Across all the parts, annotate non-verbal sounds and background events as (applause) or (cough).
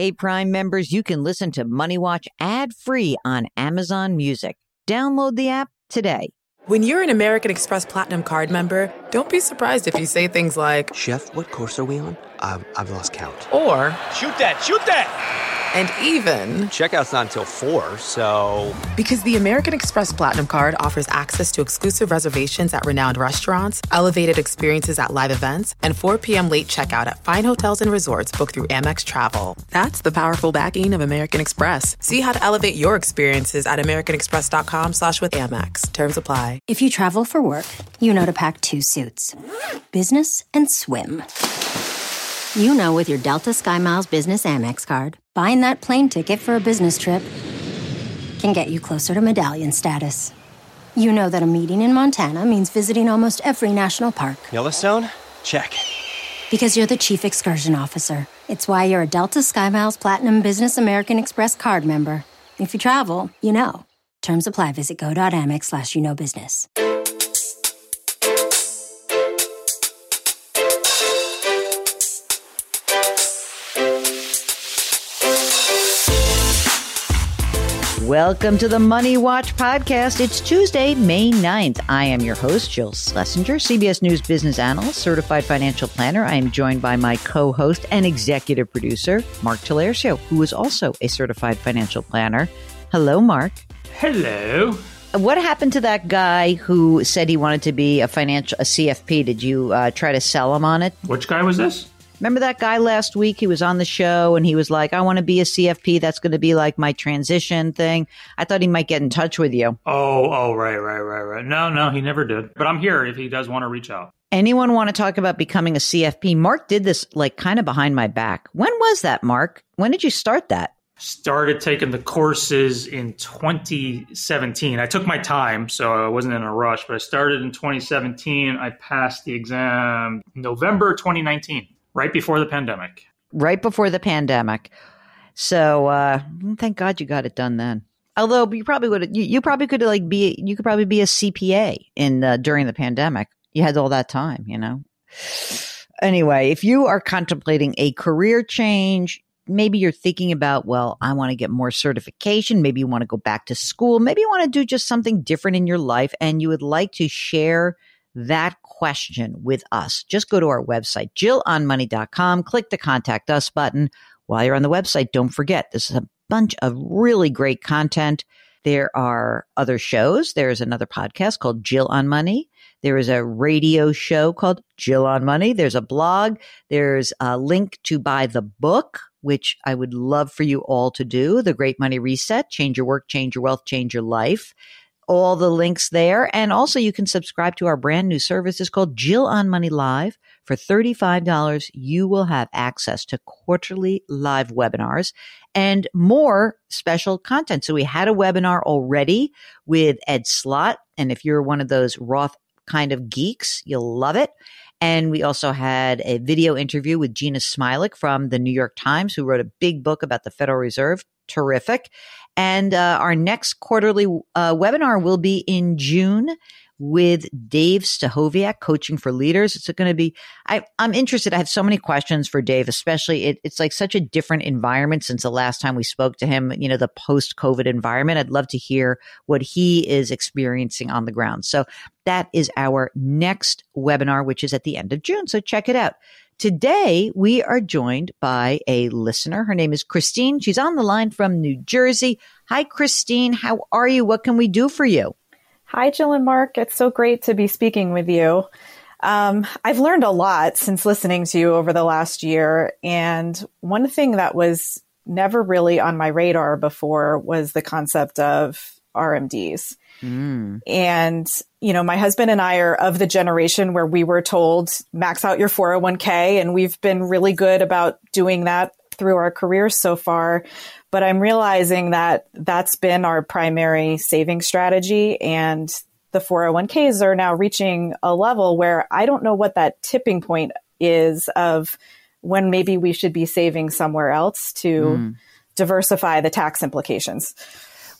Hey, Prime members, you can listen to Money Watch ad free on Amazon Music. Download the app today. When you're an American Express Platinum card member, don't be surprised if you say things like, Chef, what course are we on? I've, I've lost count. or, Shoot that, shoot that! And even, Checkout's not until 4, so. because the American Express Platinum card offers access to exclusive reservations at renowned restaurants, elevated experiences at live events, and 4 p.m. late checkout at fine hotels and resorts booked through Amex Travel. That's the powerful backing of American Express. See how to elevate your experiences at americanexpress.com slash with Amex. Terms apply. If you travel for work, you know to pack two suits business and swim. You know, with your Delta SkyMiles Business Amex card, buying that plane ticket for a business trip can get you closer to medallion status. You know that a meeting in Montana means visiting almost every national park Yellowstone? Check. because you're the chief excursion officer. It's why you're a Delta SkyMiles Platinum Business American Express card member. If you travel, you know. Terms apply. Visit go.amex slash you know business. Welcome to the Money Watch podcast. It's Tuesday, May 9th. I am your host, Jill Schlesinger, CBS News business analyst, certified financial planner. I am joined by my co host and executive producer, Mark Tallarico, who is also a certified financial planner. Hello, Mark. Hello. What happened to that guy who said he wanted to be a financial a CFP? Did you uh, try to sell him on it? Which guy was this? Remember that guy last week? He was on the show and he was like, I want to be a CFP. That's going to be like my transition thing. I thought he might get in touch with you. Oh, oh, right, right, right, right. No, no, he never did. But I'm here if he does want to reach out. Anyone want to talk about becoming a CFP? Mark did this like kind of behind my back. When was that, Mark? When did you start that? Started taking the courses in 2017. I took my time, so I wasn't in a rush, but I started in 2017. I passed the exam November 2019, right before the pandemic. Right before the pandemic. So uh, thank God you got it done then. Although you probably would, you, you probably could like be, you could probably be a CPA in uh, during the pandemic. You had all that time, you know. Anyway, if you are contemplating a career change, maybe you're thinking about, well, I want to get more certification. Maybe you want to go back to school. Maybe you want to do just something different in your life and you would like to share that question with us. Just go to our website, jillonmoney.com, click the contact us button. While you're on the website, don't forget this is a bunch of really great content. There are other shows. There's another podcast called Jill on Money. There is a radio show called Jill on Money. There's a blog. There's a link to buy the book, which I would love for you all to do. The Great Money Reset, Change Your Work, Change Your Wealth, Change Your Life. All the links there. And also you can subscribe to our brand new service. It's called Jill on Money Live. For $35, you will have access to quarterly live webinars and more special content. So we had a webinar already with Ed Slott. And if you're one of those Roth kind of geeks, you'll love it. And we also had a video interview with Jeanna Smialek from the New York Times, who wrote a big book about the Federal Reserve. Terrific. And uh, our next quarterly uh, webinar will be in June with Dave Stachowiak, coaching for leaders. It's going to be, I, am interested. I have so many questions for Dave, especially it, it's like such a different environment since the last time we spoke to him, you know, the post COVID environment. I'd love to hear what he is experiencing on the ground. So that is our next webinar, which is at the end of June. So check it out. Today, we are joined by a listener. Her name is Christine. She's on the line from New Jersey. Hi, Christine. How are you? What can we do for you? Hi, Jill and Mark. It's so great to be speaking with you. Um, I've learned a lot since listening to you over the last year. And one thing that was never really on my radar before was the concept of RMDs. Mm. And, you know, my husband and I are of the generation where we were told max out your 401k, and we've been really good about doing that through our careers so far. But I'm realizing that that's been our primary saving strategy. And the 401ks are now reaching a level where I don't know what that tipping point is of when maybe we should be saving somewhere else to mm. diversify the tax implications.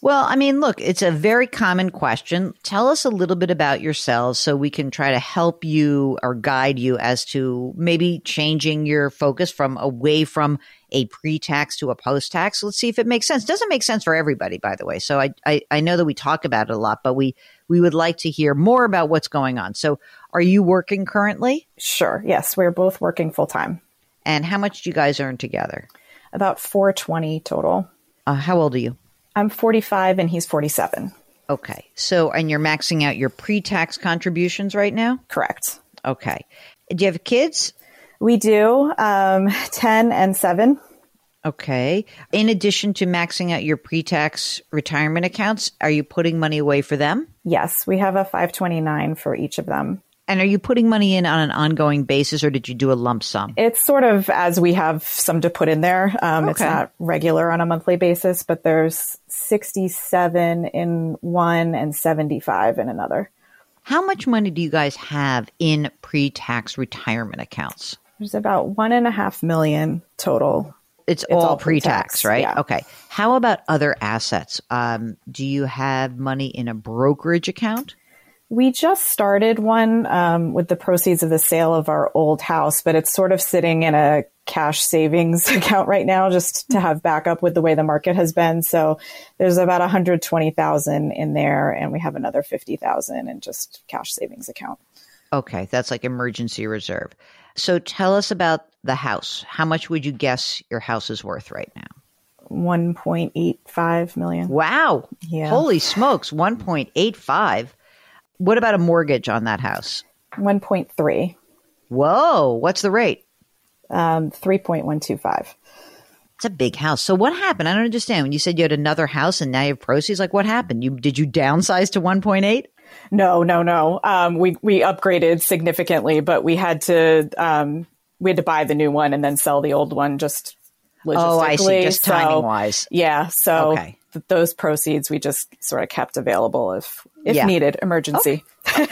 Well, I mean, look, it's a very common question. Tell us a little bit about yourselves so we can try to help you or guide you as to maybe changing your focus from away from a pre-tax to a post-tax. Let's see if it makes sense. Doesn't make sense for everybody, by the way. So I, I, I know that we talk about it a lot, but we, we would like to hear more about what's going on. So are you working currently? Sure. Yes, we're both working full time. And how much do you guys earn together? About 420 total. Uh, how old are you? I'm 45 and he's 47. Okay. So, and you're maxing out your pre tax contributions right now? Correct. Okay. Do you have kids? We do um, 10 and 7. Okay. In addition to maxing out your pre tax retirement accounts, are you putting money away for them? Yes, we have a 529 for each of them. And are you putting money in on an ongoing basis or did you do a lump sum? It's sort of as we have some to put in there. Um, It's not regular on a monthly basis, but there's 67 in one and 75 in another. How much money do you guys have in pre tax retirement accounts? There's about one and a half million total. It's, all, all pre pre-tax, tax, right? yeah. Okay. How about other assets? Um, do you have money in a brokerage account? We just started one um, with the proceeds of the sale of our old house, but it's sort of sitting in a cash savings (laughs) account right now, just to have backup with the way the market has been. So there's about 120,000 in there, and we have another 50,000 in just cash savings account. Okay, that's like emergency reserve. So tell us about the house. How much would you guess your house is worth right now? 1.85 million. Wow. Yeah. Holy smokes, 1.85. What about a mortgage on that house? 1.3, Whoa, what's the rate? um, 3.125. It's a big house. So what happened? I don't understand. When you said you had another house and now you have proceeds, like what happened? You did you downsize to 1.8? No, no, no. Um, we we upgraded significantly, but we had to um, we had to buy the new one and then sell the old one just logistically. Oh, I see. Just So, wise. Yeah. So Okay. Th- those proceeds we just sort of kept available if if Yeah. needed, emergency. (laughs)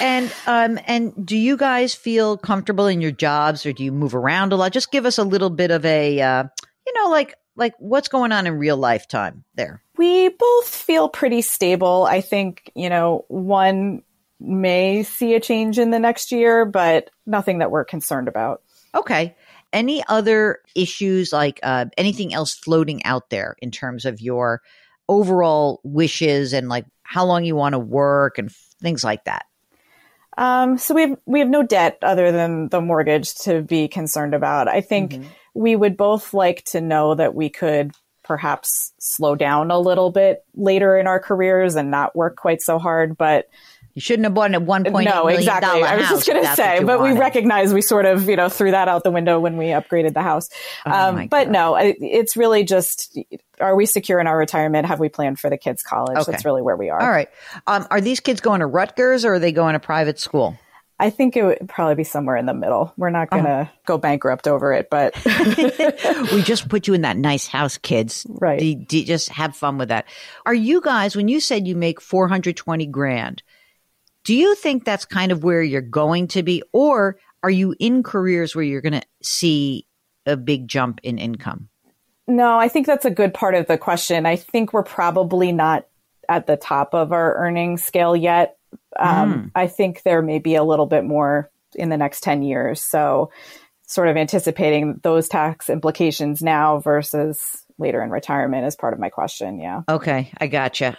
And um and do you guys feel comfortable in your jobs or do you move around a lot? Just give us a little bit of a uh you know like like what's going on in real lifetime there. We both feel pretty stable. I think you know one may see a change in the next year, but nothing that we're concerned about. Okay. Any other issues like uh anything else floating out there in terms of your overall wishes and like how long you want to work and f- things like that? Um, so we have we have no debt other than the mortgage to be concerned about. I think we would both like to know that we could perhaps slow down a little bit later in our careers and not work quite so hard. But You shouldn't have bought a one point no, exactly. I was just going to say, but we recognize we sort of you know threw that out the window when we upgraded the house. Oh um, but God. no, it's really just are we secure in our retirement? Have we planned for the kids' college? Okay. That's really where we are. All right. Um, are these kids going to Rutgers or are they going to private school? I think it would probably be somewhere in the middle. We're not going to go bankrupt over it, but (laughs) (laughs) we just put you in that nice house, kids. Right. Do, do- just have fun with that. Are you guys, when you said you make 420 grand, do you think that's kind of where you're going to be? Or are you in careers where you're going to see a big jump in income? No, I think that's a good part of the question. I think we're probably not at the top of our earning scale yet. Um, I think there may be a little bit more in the next 10 years. So, sort of anticipating those tax implications now versus later in retirement is part of my question. Yeah. Okay, I gotcha.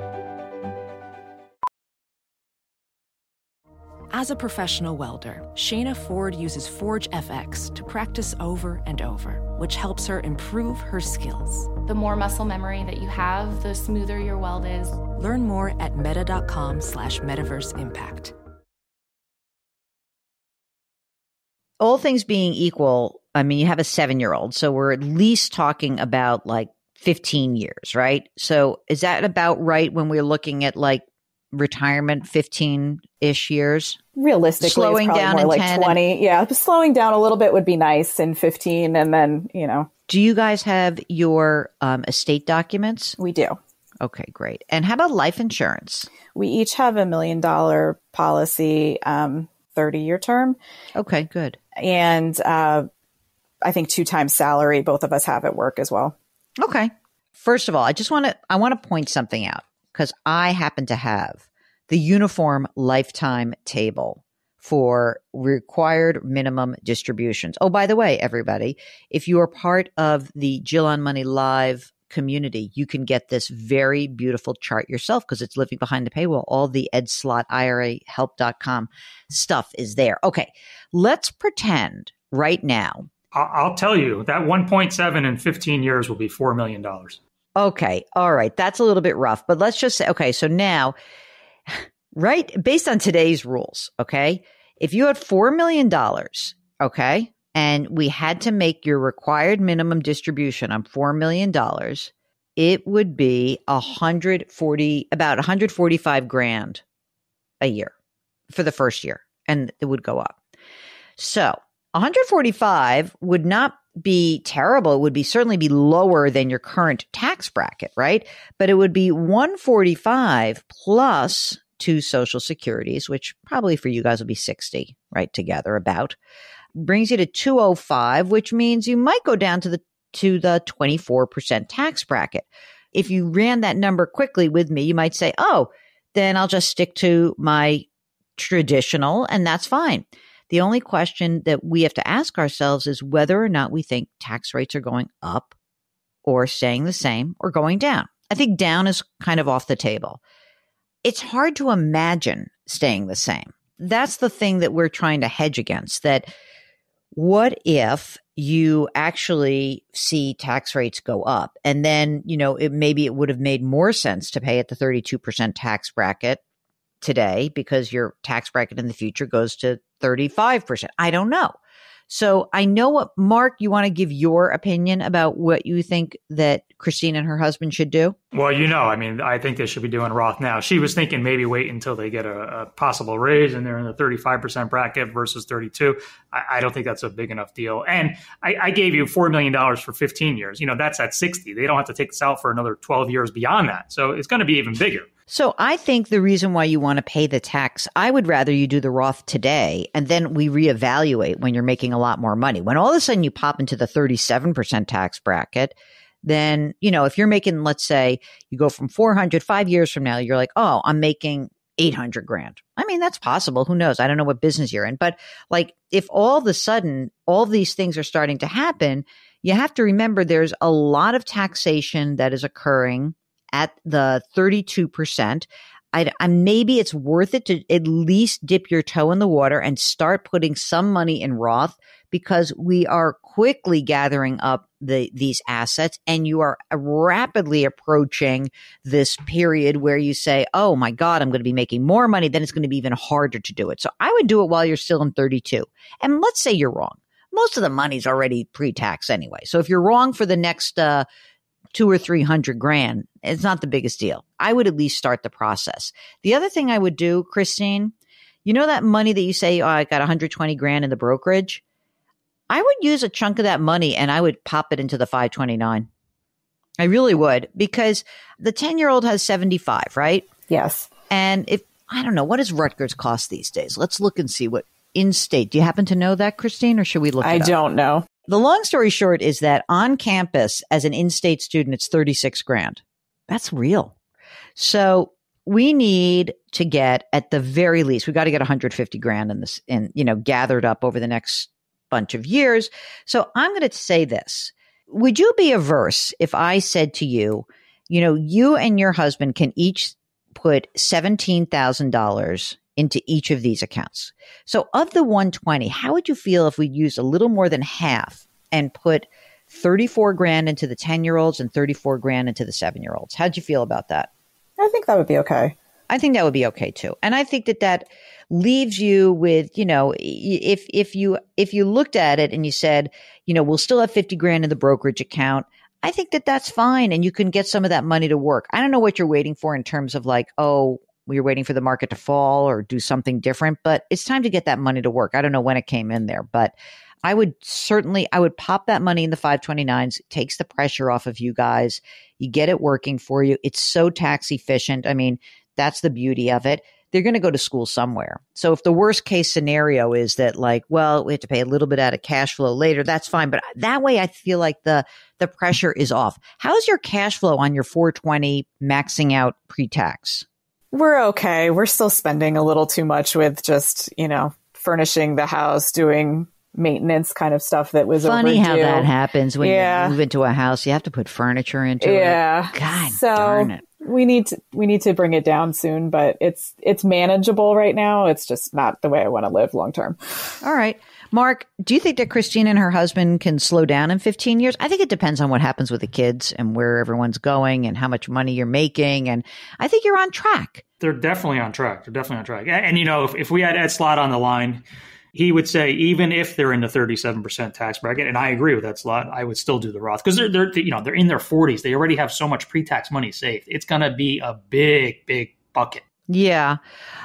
As a professional welder, Shayna Ford uses Forge FX to practice over and over, which helps her improve her skills. The more muscle memory that you have, the smoother your weld is. Learn more at meta.com slash metaverse impact. All things being equal, I mean, you have a seven year old, so we're at least talking about like 15 years, right? So is that about right when we're looking at like retirement 15 ish years? Realistically, Slowing down more in like 10 and- 20. Yeah, slowing down a little bit would be nice in 15 and then, you know, Do you guys have your um, estate documents? we do. Okay, great. And how about life insurance? We each have a million dollar policy, um, 30 year term. Okay, good. And uh, I think two times salary, both of us have at work as well. Okay. First of all, I just want to I want to point something out because I happen to have the uniform lifetime table for required minimum distributions. Oh, by the way, everybody, if you are part of the Jill on Money Live community, you can get this very beautiful chart yourself because it's living behind the paywall. All the Ed Slott IRA help.com stuff is there. Okay. Let's pretend right now I'll tell you that 1.7 in 15 years will be $4 million. Okay. All right. That's a little bit rough, but let's just say, okay. So now, right, based on today's rules, okay, if you had $4 million, okay, and we had to make your required minimum distribution on $4 million, it would be 140, about 145 grand a year for the first year, and it would go up. So 145 would not be terrible. It would be certainly be lower than your current tax bracket, right? But it would be 145 plus two social securities, which probably for you guys will be 60, right? Together about brings you to 205, which means you might go down to the to the 24% tax bracket. If you ran that number quickly with me, you might say, "Oh, then I'll just stick to my traditional and that's fine." The only question that we have to ask ourselves is whether or not we think tax rates are going up or staying the same or going down. I think down is kind of off the table. It's hard to imagine staying the same. That's the thing that we're trying to hedge against that what if you actually see tax rates go up and then, you know, it maybe it would have made more sense to pay at the 32% tax bracket today because your tax bracket in the future goes to 35%. I don't know. So I know what Mark, you want to give your opinion about what you think that Christine and her husband should do? Well, you know, I mean, I think they should be doing Roth now. She was thinking maybe wait until they get a, a possible raise and they're in the 35% bracket versus 32. I, I don't think that's a big enough deal. And I, I gave you $4 million for 15 years. You know, that's at 60. They don't have to take this out for another 12 years beyond that. So it's going to be even bigger. So I think the reason why you want to pay the tax, I would rather you do the Roth today and then we reevaluate when you're making a lot more money. When all of a sudden you pop into the 37% tax bracket, then, you know, if you're making, let's say you go from 400 five years from now, you're like, oh, I'm making 800 grand. I mean, that's possible. Who knows? I don't know what business you're in. But like, if all of a sudden all these things are starting to happen, you have to remember there's a lot of taxation that is occurring at the 32%. I, I, maybe it's worth it to at least dip your toe in the water and start putting some money in Roth because we are quickly gathering up the these assets and you are rapidly approaching this period where you say, "Oh my god, I'm going to be making more money, then it's going to be even harder to do it." So I would do it while you're still in 32. And let's say you're wrong. Most of the money's already pre-tax anyway. So if you're wrong for the next uh two or three hundred grand, it's not the biggest deal. I would at least start the process. The other thing I would do, Christine, you know that money that you say, oh, I got 120 grand in the brokerage? I would use a chunk of that money and I would pop it into the 529. I really would because the 10 year old has 75, right? Yes. And if, I don't know, what does Rutgers cost these days? Let's look and see what in state. Do you happen to know that, Christine, or should we look I it don't know. The long story short is that on campus as an in-state student, it's 36 grand. That's real. So we need to get at the very least, we got to get 150 grand in this, in, you know, gathered up over the next bunch of years. So I'm going to say this. Would you be averse if I said to you, you know, you and your husband can each put $17,000 into each of these accounts. So of the 120, how would you feel if we used a little more than half and put 34 grand into the 10 year olds and 34 grand into the seven year olds? How'd you feel about that? I think that would be okay. I think that would be okay too. And I think that that leaves you with, you know, if, if you, if you looked at it and you said, you know, we'll still have 50 grand in the brokerage account. I think that that's fine. And you can get some of that money to work. I don't know what you're waiting for in terms of like, oh, you're waiting for the market to fall or do something different, but it's time to get that money to work. I don't know when it came in there, but I would certainly, I would pop that money in the 529s. It takes the pressure off of you guys. You get it working for you. It's so tax efficient. I mean, that's the beauty of it. They're going to go to school somewhere. So if the worst case scenario is that like, well, we have to pay a little bit out of cash flow later, that's fine. But that way I feel like the, the pressure is off. How's your cash flow on your 420 maxing out pre-tax? We're okay. We're still spending a little too much with just, you know, furnishing the house, doing maintenance kind of stuff that was funny overdue. how that happens when Yeah. you move into a house. You have to put furniture into Yeah. it. God so darn it. we need to we need to bring it down soon, but it's it's manageable right now. It's just not the way I want to live long term. All right. Mark, do you think that Christine and her husband can slow down in 15 years? I think it depends on what happens with the kids and where everyone's going and how much money you're making. And I think you're on track. They're definitely on track. They're definitely on track. And, and, you know, if, if we had Ed Slott on the line, he would say even if they're in the 37% tax bracket, and I agree with Ed Slott, I would still do the Roth because they're, they're you know they're in their 40s. They already have so much pre-tax money saved. It's going to be a big, big bucket. Yeah.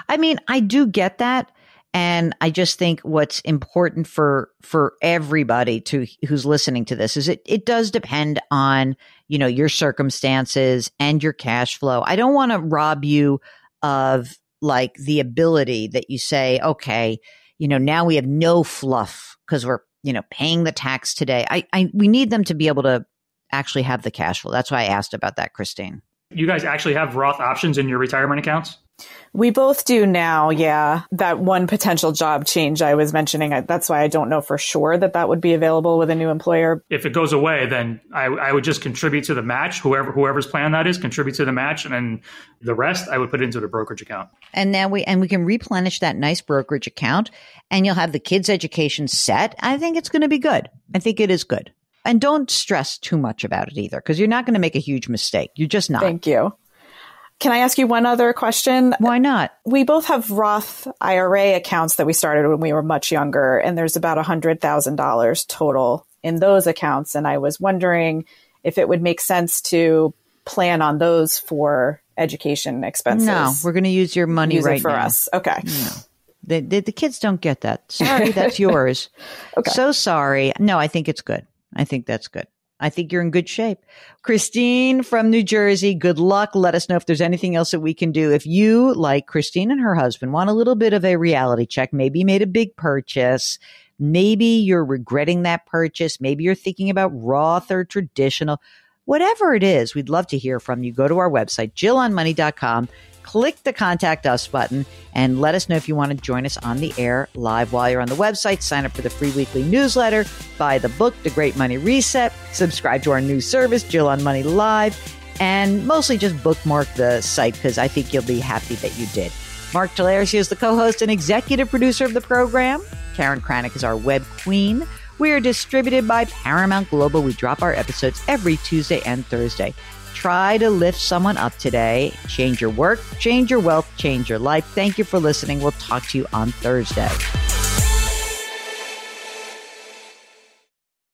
I mean, I do get that. And I just think what's important for for everybody to who's listening to this is it it does depend on, you know, your circumstances and your cash flow. I don't want to rob you of like the ability that you say, okay, you know, now we have no fluff because we're, you know, paying the tax today. I, I we need them to be able to actually have the cash flow. That's why I asked about that, Christine. You guys actually have Roth options in your retirement accounts? We both do now, yeah. That one potential job change I was mentioning, I- that's why I don't know for sure that that would be available with a new employer. If it goes away, then I, I would just contribute to the match. Whoever whoever's plan that is, contribute to the match, and then the rest I would put into the brokerage account. and now we and we can replenish that nice brokerage account and you'll have the kids education set i think it's going to be good i think it is good and don't stress too much about it either because you're not going to make a huge mistake you're just not Thank you. Can I ask you one other question? why not We both have Roth IRA accounts that we started when we were much younger, and there's about $100,000 total in those accounts. And I was wondering if it would make sense to plan on those for education expenses. no we're going to use your money Use right for now us. Okay. the, the, the kids don't get that sorry that's (laughs) yours Okay. so sorry no i think it's good i think that's good I think you're in good shape. Christine from New Jersey, good luck. Let us know if there's anything else that we can do. If you, like Christine and her husband, want a little bit of a reality check, maybe made a big purchase, maybe you're regretting that purchase, maybe you're thinking about Roth or traditional, whatever it is, we'd love to hear from you. Go to our website, jillonmoney.com, click the contact us button, and let us know if you want to join us on the air live while you're on the website. Sign up for the free weekly newsletter, buy the book, The Great Money Reset, subscribe to our new service, Jill on Money Live, and mostly just bookmark the site because I think you'll be happy that you did. Mark Telares is the co-host and executive producer of the program. Karen Kranick is our web queen. We are distributed by Paramount Global. We drop our episodes every Tuesday and Thursday. Try to lift someone up today. Change your work, change your wealth, change your life. Thank you for listening. We'll talk to you on Thursday.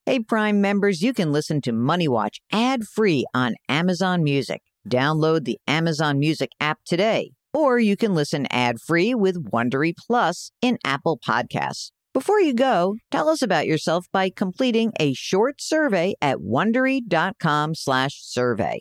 Hey, Prime members, you can listen to Money Watch ad free on Amazon Music. Download the Amazon Music app today, or you can listen ad free with Wondery Plus in Apple Podcasts. Before you go, tell us about yourself by completing a short survey at wondery.com/survey.